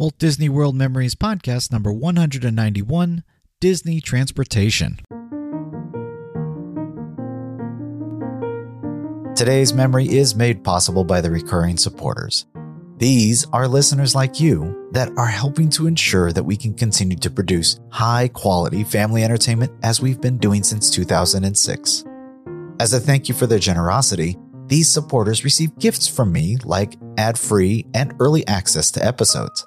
Walt Disney World Memories Podcast number 191 Disney Transportation. Today's memory is made possible by the recurring supporters. These are listeners like you that are helping to ensure that we can continue to produce high quality family entertainment as we've been doing since 2006. As a thank you for their generosity, these supporters receive gifts from me like ad free and early access to episodes.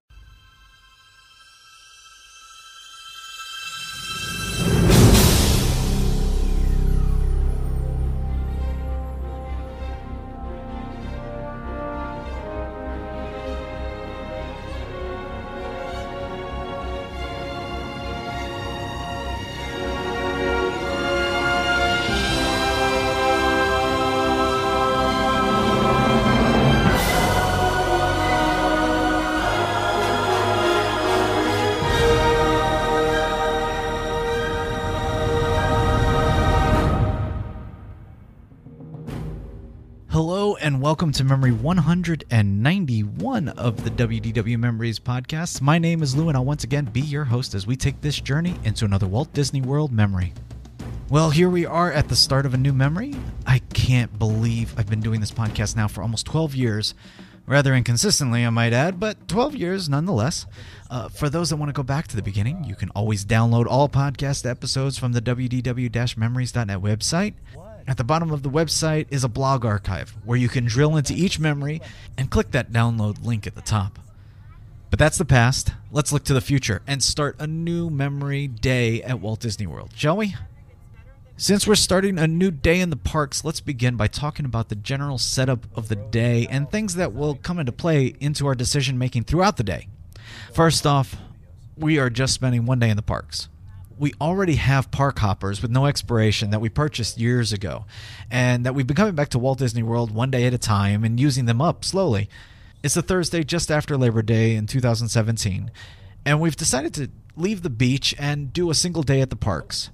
Welcome to Memory 191 of the WDW Memories podcast. My name is Lou and I'll once again be your host as we take this journey into another Walt Disney World memory. Well, here we are at the start of a new memory. I can't believe I've been doing this podcast now for almost 12 years. Rather inconsistently, I might add, but 12 years nonetheless. Uh, for those that want to go back to the beginning, you can always download all podcast episodes from the wdw memories.net website. At the bottom of the website is a blog archive where you can drill into each memory and click that download link at the top. But that's the past. Let's look to the future and start a new memory day at Walt Disney World, shall we? Since we're starting a new day in the parks, let's begin by talking about the general setup of the day and things that will come into play into our decision making throughout the day. First off, we are just spending one day in the parks we already have park hoppers with no expiration that we purchased years ago, and that we've been coming back to Walt Disney World one day at a time and using them up slowly. It's a Thursday just after Labor Day in 2017, and we've decided to leave the beach and do a single day at the parks.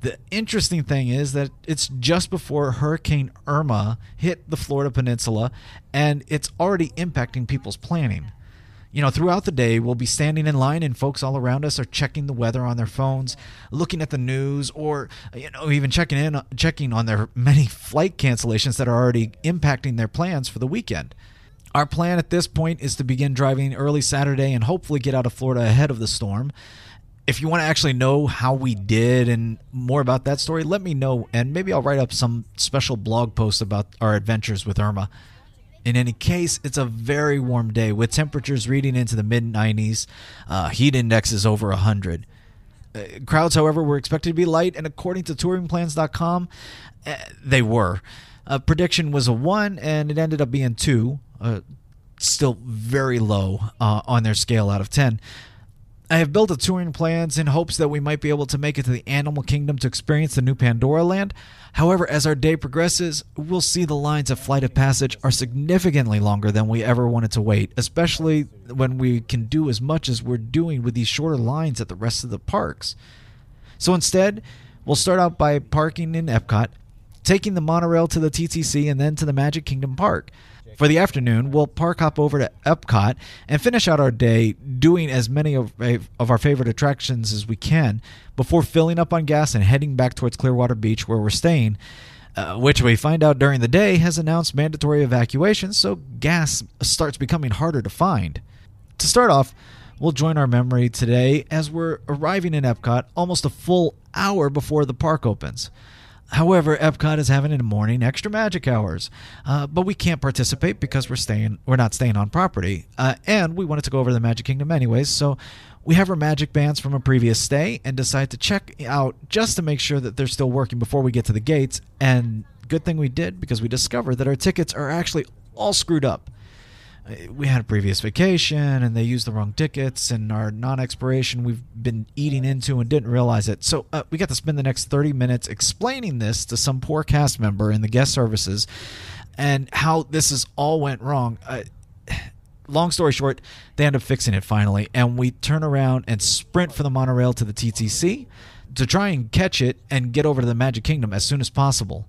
The interesting thing is that it's just before Hurricane Irma hit the Florida Peninsula, and it's already impacting people's planning you know, throughout the day, we'll be standing in line, and folks all around us are checking the weather on their phones, looking at the news, or you know, even checking in, checking on their many flight cancellations that are already impacting their plans for the weekend. Our plan at this point is to begin driving early Saturday and hopefully get out of Florida ahead of the storm. if you want to actually know how we did and more about that story, let me know, and maybe I'll write up some special blog post about our adventures with Irma. In any case, it's a very warm day with temperatures reading into the mid 90s. Uh, heat index is over 100. Uh, crowds, however, were expected to be light, and according to touringplans.com, uh, they were. Uh, prediction was a 1, and it ended up being 2. Uh, still very low uh, on their scale out of 10. I have built a touring plans in hopes that we might be able to make it to the animal kingdom to experience the new Pandora land. However, as our day progresses, we'll see the lines of Flight of Passage are significantly longer than we ever wanted to wait, especially when we can do as much as we're doing with these shorter lines at the rest of the parks. So instead, we'll start out by parking in Epcot, taking the monorail to the TTC, and then to the Magic Kingdom Park. For the afternoon, we'll park hop over to Epcot and finish out our day doing as many of, of our favorite attractions as we can before filling up on gas and heading back towards Clearwater Beach where we're staying. Uh, which we find out during the day has announced mandatory evacuation, so gas starts becoming harder to find. To start off, we'll join our memory today as we're arriving in Epcot almost a full hour before the park opens. However, Epcot is having in the morning extra magic hours, uh, but we can't participate because we're staying. We're not staying on property, uh, and we wanted to go over to the Magic Kingdom anyways. So we have our magic bands from a previous stay and decide to check out just to make sure that they're still working before we get to the gates. And good thing we did because we discovered that our tickets are actually all screwed up we had a previous vacation and they used the wrong tickets and our non-expiration we've been eating into and didn't realize it. So uh, we got to spend the next 30 minutes explaining this to some poor cast member in the guest services and how this is all went wrong. Uh, long story short they end up fixing it finally and we turn around and sprint for the monorail to the ttc to try and catch it and get over to the magic kingdom as soon as possible.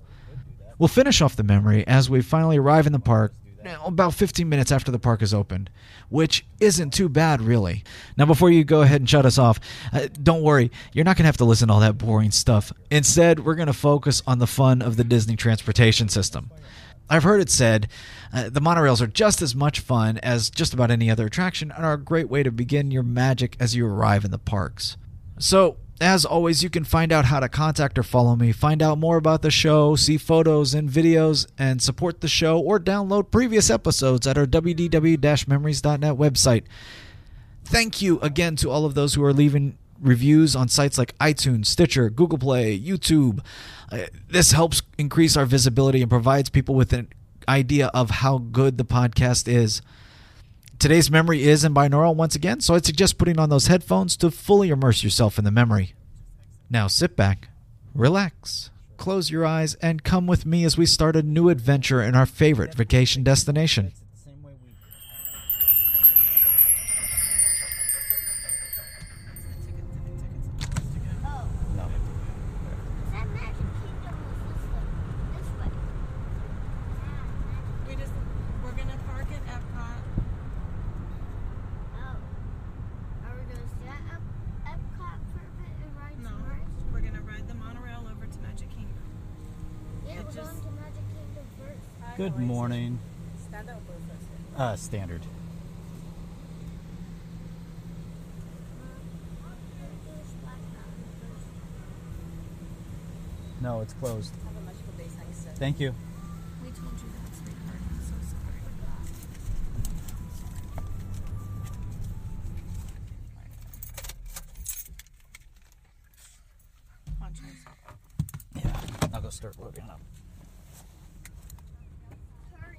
We'll finish off the memory as we finally arrive in the park about 15 minutes after the park is opened, which isn't too bad, really. Now, before you go ahead and shut us off, uh, don't worry, you're not going to have to listen to all that boring stuff. Instead, we're going to focus on the fun of the Disney transportation system. I've heard it said uh, the monorails are just as much fun as just about any other attraction and are a great way to begin your magic as you arrive in the parks. So, as always, you can find out how to contact or follow me, find out more about the show, see photos and videos, and support the show, or download previous episodes at our wdw memories.net website. Thank you again to all of those who are leaving reviews on sites like iTunes, Stitcher, Google Play, YouTube. Uh, this helps increase our visibility and provides people with an idea of how good the podcast is. Today's memory is in binaural once again, so I'd suggest putting on those headphones to fully immerse yourself in the memory. Now sit back, relax, close your eyes, and come with me as we start a new adventure in our favorite vacation destination. We just we're gonna park at Epcot. Oh. Are we gonna stay at Ep- Epcot for a bit and ride No, some rides? we're gonna ride the monorail over to Magic Kingdom. Yeah, It we're just- going to Magic Kingdom first. Good morning. Stand up first. Uh, standard. Do a splash mountain first. No, it's closed. Thank you. We told you that, sweetheart. I'm so sorry. Come on, Trace. Yeah, I'll go start loading up. Hurry.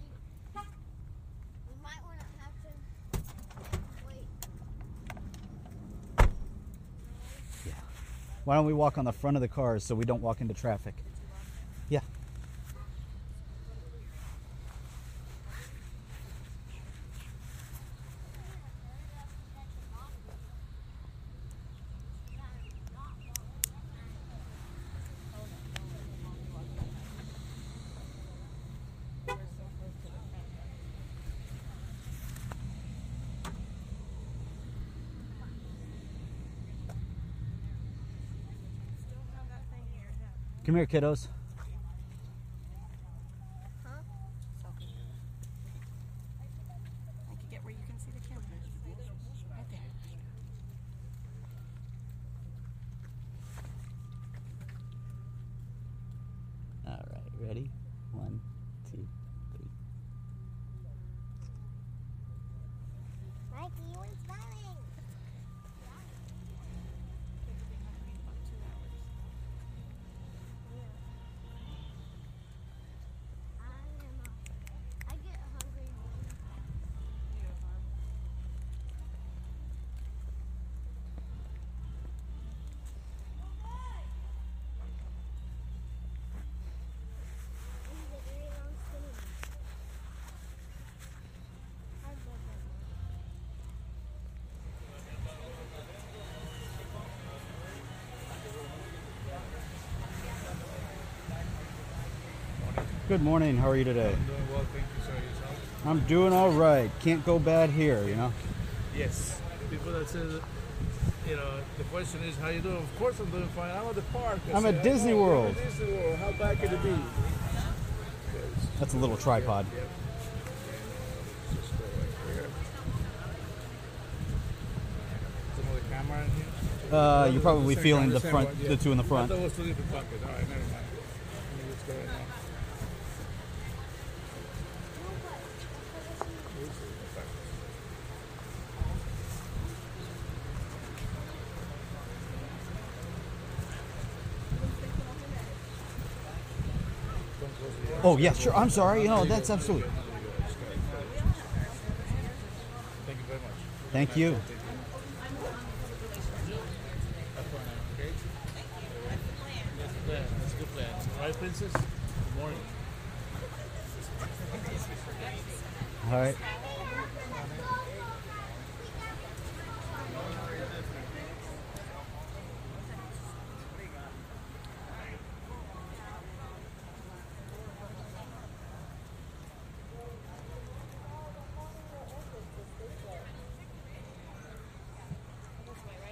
We might want to have to wait. Yeah. Why don't we walk on the front of the cars so we don't walk into traffic? Yeah. Come here, kiddos. I can get where you can see the camera. Right there. Jackie, you ain't smiling. I am. uh, I get hungry. This is a very long skinny one. I love that one. Good morning. How are you today? I'm Doing well, thank you, sir. Yourself? I'm doing all right. Can't go bad here, you know. Yes. People that say, that, you know, the question is, how you doing? Of course, I'm doing fine. I'm at the park. I I'm say, at Disney "Oh, World." at Disney World. How bad could it be? That's a little tripod. Yep. Just go right here. Some other camera in here. Uh, you're probably feeling the front, yeah. the two in the I front. thought it was two different buckets. All right, never mind. Let me just go right now. Oh yeah, sure. I'm sorry. You know, that's absolutely. Thank you very much. Thank you. All right, princess. Good morning. All right.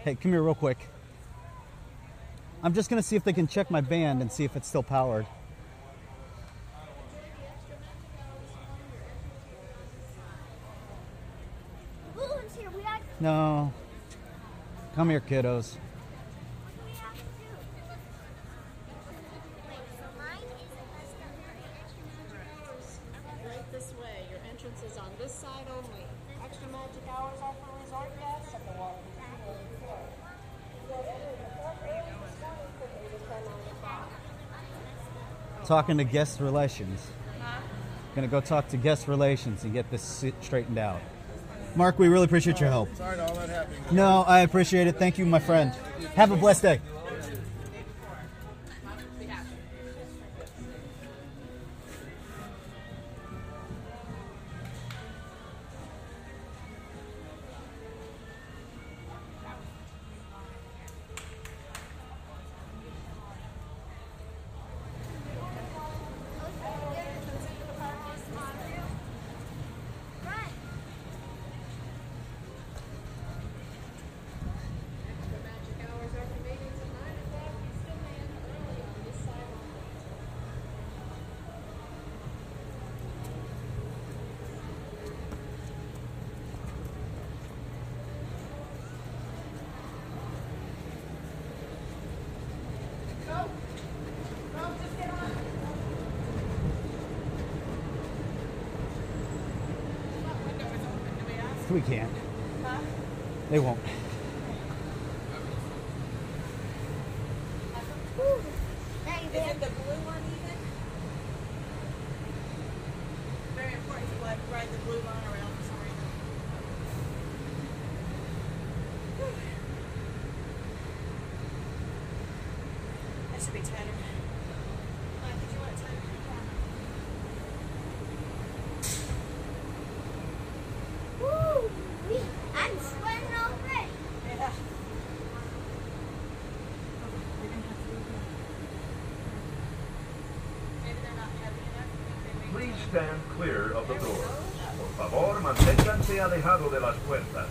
Hey, come here real quick. I'm just gonna see if they can check my band and see if it's still powered. Balloons here. We got. No. Come here, kiddos. We have to do. Wait. So mine is a custom for extra magic hours. Right this way. Your entrance is on this side only. Extra magic hours are for resort guests at the Walt Disney World Resort. Talking to guest relations. Uh-huh. Gonna go talk to guest relations and get this straightened out. Mark, we really appreciate your help. Sorry to all that happening. No, I appreciate it. Thank you, my friend. Have a blessed day. We can't. They won't. Should be tighter. Mike, did you want it tighter? Woo! wee. I'm sweating already. Yeah. Maybe they're not heavy enough. Maybe they Please stand clear of the doors. Por favor, manténganse alejado de las puertas.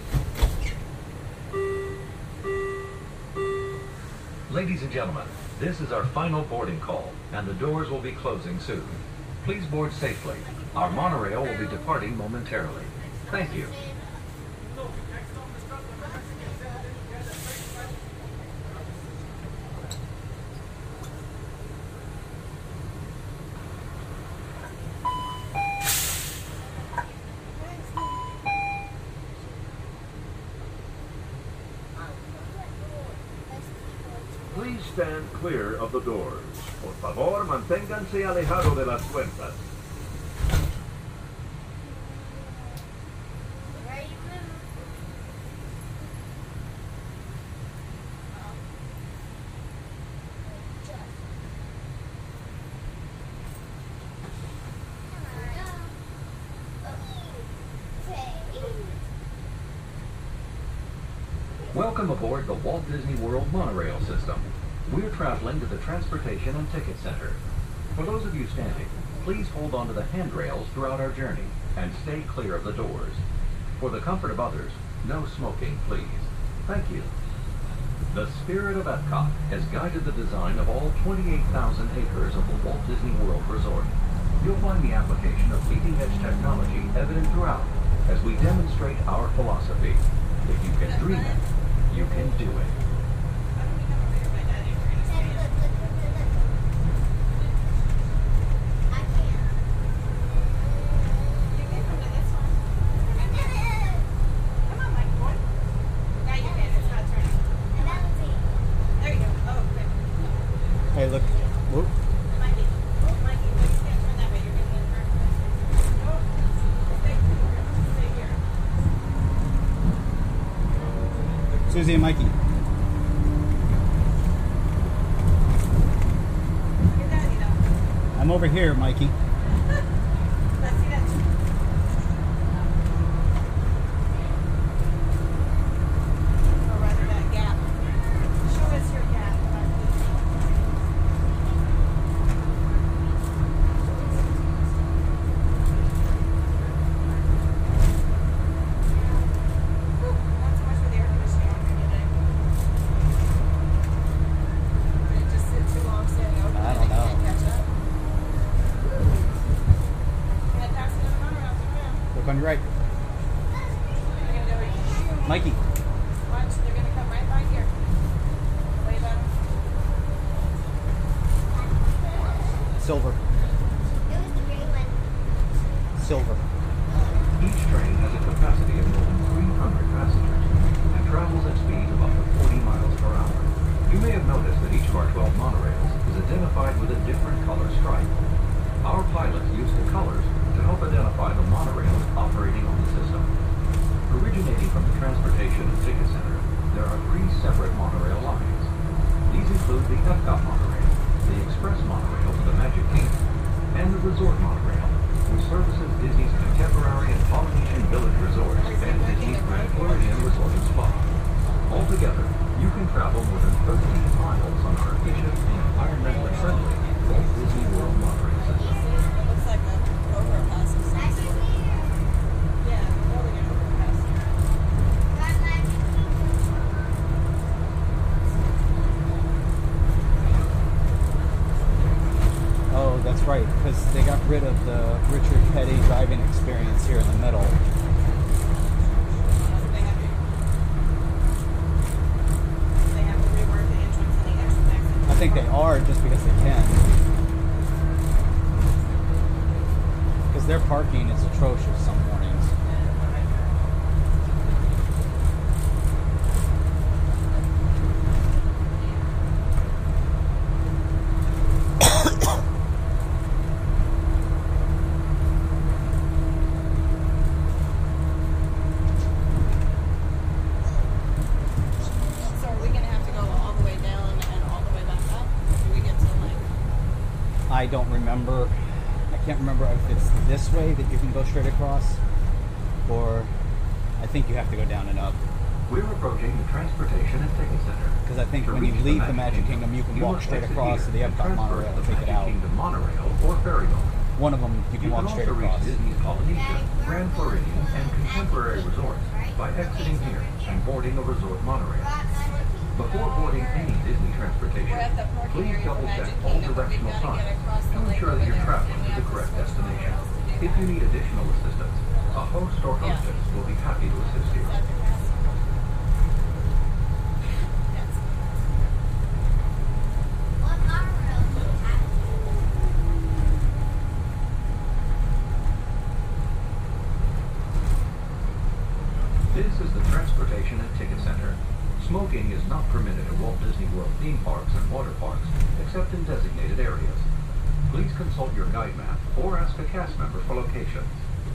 Ladies and gentlemen, this is our final boarding call, and the doors will be closing soon. Please board safely. Our monorail will be departing momentarily. Thank you. stand clear of the doors. Por favor, manténganse alejado de las puertas. Welcome aboard the Walt Disney World monorail system. Traveling to the Transportation and Ticket Center. For those of you standing, please hold on to the handrails throughout our journey and stay clear of the doors. For the comfort of others, no smoking, please. Thank you. The spirit of Epcot has guided the design of all 28,000 acres of the Walt Disney World Resort. You'll find the application of leading-edge technology evident throughout as we demonstrate our philosophy. If you can dream it, you can do it. Come on, Mike, boy. Now you can. It's not turning. There you go. Oh, good. Hey, look. Whoop. Mikey. Oh, Mikey, no, you can't turn that way. You're going to get hurt. Oh, stay here. Stay here. Susie and Mikey. Your daddy, though. I'm over here, Mikey. Let's see that. Or rather, that gap. Show us your gap. Whew, not so much for the air conditioning on here today. Did it just sit too long standing open I and don't it can't know. catch up? Gonna pass another monorail, turn around. Look on your right. They're gonna go right Mikey. Watch, they're gonna come right by here. Wave at 'em. Silver. It was the green one. Silver. Each train has a capacity of more than 300 passengers and travels at speeds of up to 40 miles per hour. That each of our 12 monorails is identified with a different color stripe. Our pilots use the colors to help identify the monorails operating on the system. Originating from the Transportation and Ticket Center, there are three separate monorail lines. These include the Epcot monorail, the Express monorail to the Magic Kingdom, and the Resort monorail, which services Disney's contemporary and Polynesian Village resorts and Disney's Grand Floridian Resort and Spa. Altogether, you can travel more than 13 miles on our efficient and environmentally friendly Walt Disney World monorail system. Looks like a overpass of some sort. Yeah, building an overpass. Oh, that's right, because they got rid of the Richard Petty driving experience here in the middle. They have to, they have to rework the entrance and the exit exit. I think they are just because they can. Because their parking is atrocious some mornings. So are we gonna have to go all the way down and all the way back up? Or do we get to like, I don't. I can't remember if it's this way that you can go straight across, or I think you have to go down and up. We're approaching the Transportation and Ticket Center. Because I think To when you leave the Magic Kingdom, you can walk straight across to the here and Epcot monorail to and take it Magic out. Kingdom monorail or ferry boat. One of them you can You walk can straight also across. reach Disney's Polynesian, Grand Floridian, and Contemporary resorts by exiting here and boarding a resort monorail. Before boarding any Disney transportation, We're at the parking please double check all Kingdom, but we've directional signs to ensure that you're traveling to the correct destination. monorails to do If you need additional assistance, a host or hostess will be happy to assist you. Is that the pass? Yes. What monorail do you have? This is the Transportation and Ticket Center. Smoking is not permitted at Walt Disney World theme parks and water parks, except in designated areas. Please consult your guide map or ask a cast member for locations.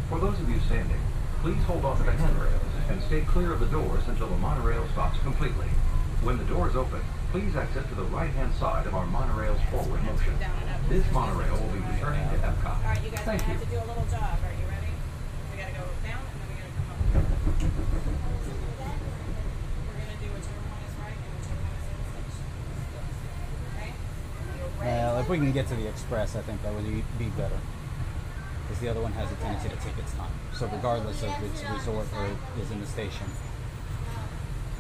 For those of you standing, please hold onto the handrails and stay clear of the doors until the monorail stops completely. When the doors open, please exit to the right-hand side of our monorail's forward motion. This monorail will be returning to Epcot. All right, you guys are Thank gonna you. have to do a little jog. Are you ready? We gotta go down and then we gotta come up. We're gonna do whichever one is right and whichever one is in the station. Okay? Well, if we can get to the express, I think that would be- be better. Because the other one has a tendency to take its time. So regardless of its resort or is in the station,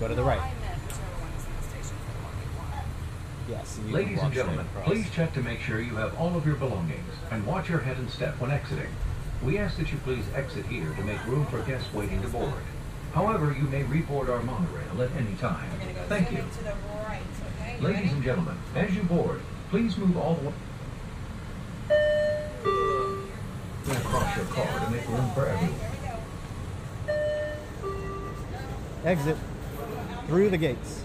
go to the right. I meant whichever one is in the station for the one we want. Yes. you Ladies and gentlemen, please check to make sure you have all of your belongings and watch your head and step when exiting. We ask that you please exit here to make room for guests waiting to board. However, you may reboard our monorail at any time. Go Thank you. into the right, okay? Ladies ready? and gentlemen, as you board, please move all the way across your car to make room for everyone. Exit through the gates.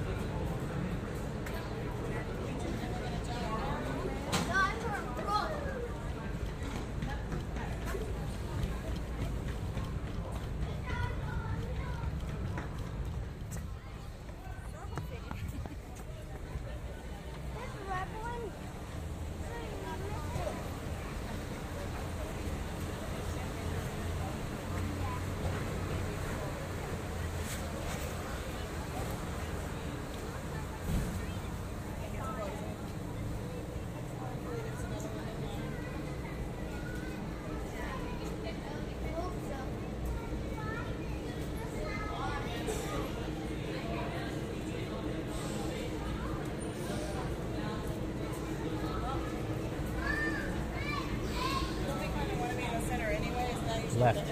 Left.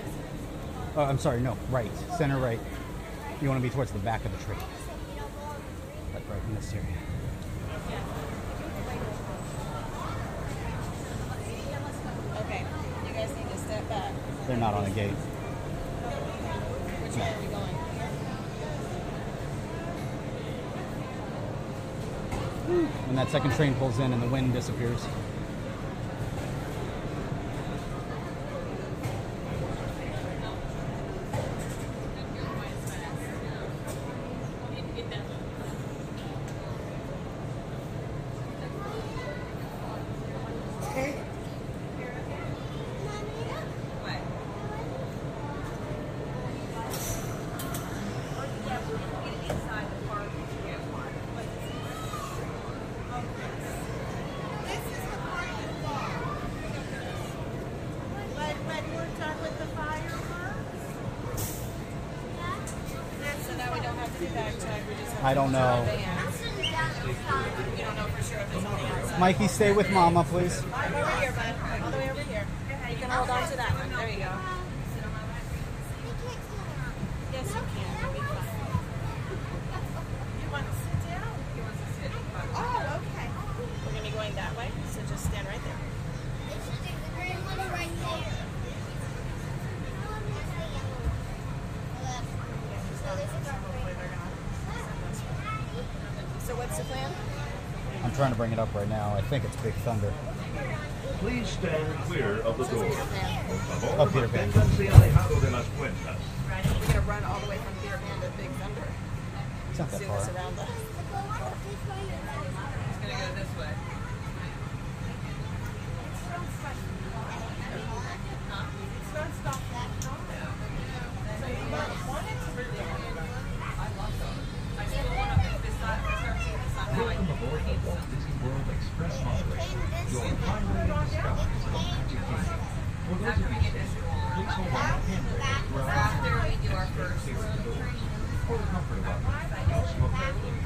Oh, I'm sorry. No, right. Center right. You want to be towards the back of the tree. Like right in this area. Okay, you guys need to step back. They're not on a gate. Which way are we going? When that second train pulls in and the wind disappears. So now we don't have to do back check, we just have I to don't try know. bands. We don't know for sure if it's on the outside. Mikey, stay with Mama, please. Over here, bud. All the way over here. You can hold on to that one. There you go. Yes, you can. You want to sit down? He wants to sit. Oh, okay. We're gonna be going that way, so just stand right there. So what's the plan? I'm trying to bring it up right now. I think it's Big Thunder. Please stand clear of the door. Por Oh, favor, Peter Pan. manténganse alejados de las puertas. We're gonna run all the way from Peter Pan to Big Thunder. It's not that Zoom us far. around the. It's gonna go this way. Welcome aboard the Walt Disney World Express monorail. Your highway in the skies of the Magic Kingdom. For those of you standing, please hold on to handrails throughout the After we do our first clear of the doors. For the comfort of others, don't smoke carefully.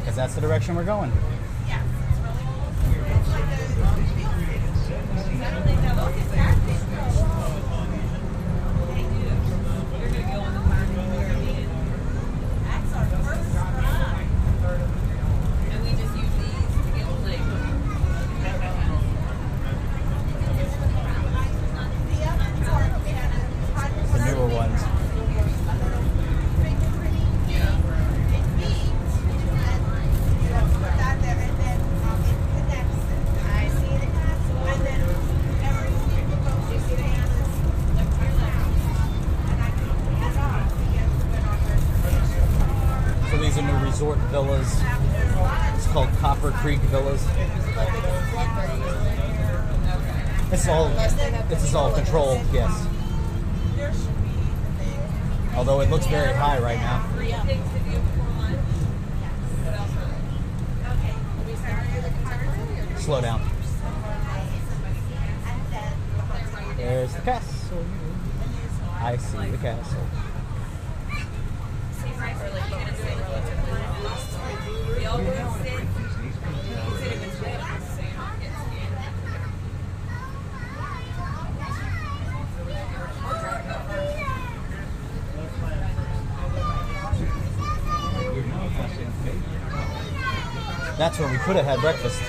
Because that's the direction we're going. It's all is all controlled, yes. Although it looks very high right now. Slow down. There's the castle. I see the castle. That's where we could have had breakfast.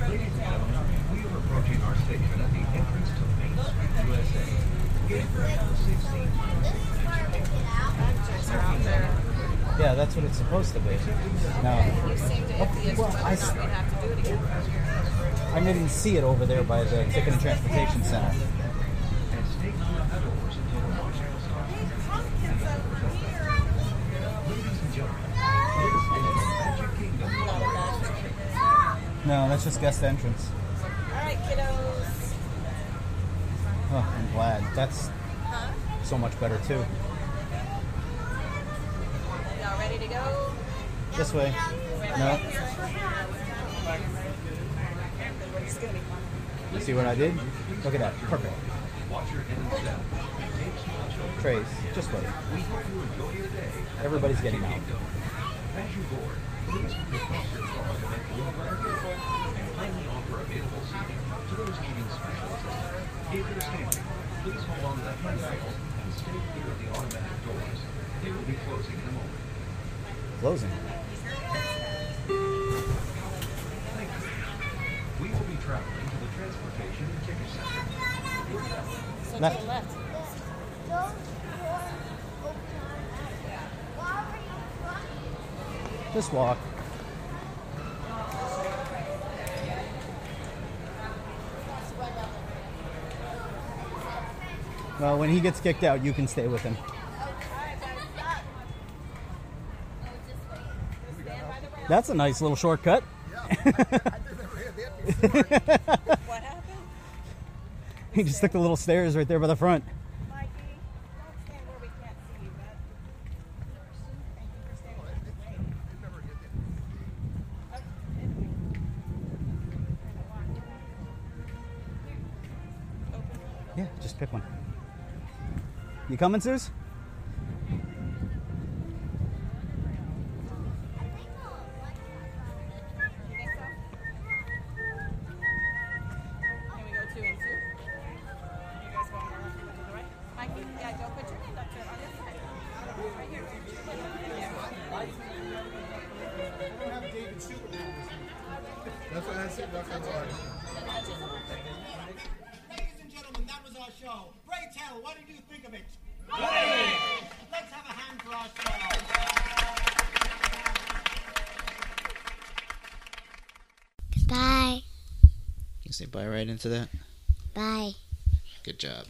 Ladies and gentlemen, we are approaching our station at the entrance to Main Street, USA. Gate number 16. Yeah, that's what it's supposed to be. No. You seem to, if the issue Well, I was, s- have to do it again. I didn't see it over there by the Ticket and Transportation Center. And stay outdoors until the marshal starts. Ladies and gentlemen, this is the Magic Kingdom. No, that's just guest entrance. Glad. That's Huh? so much better too. Y'all ready to go? This way. No. It's gonna be fun. You see what I did? Look at that. Perfect. Watch your head and step. Take small children. Trays. Just wait. We hope you enjoy your day. at Everybody's getting out. Kingdom. As you board, please request your card to make room for our table and kindly offer available seating to those needing special assistance. If you're standing, please hold on to the handrail and stay clear of the automatic doors. They will be closing in a moment. Closing. Thank you. We will be traveling to the Transportation and Ticket Center. So Left. left. Just walk. Well, when he gets kicked out, you can stay with him. That's a nice little shortcut. He just took the little stairs right there by the front. Yeah, just pick one. You coming, Zeus? Right into that? Bye. Good job.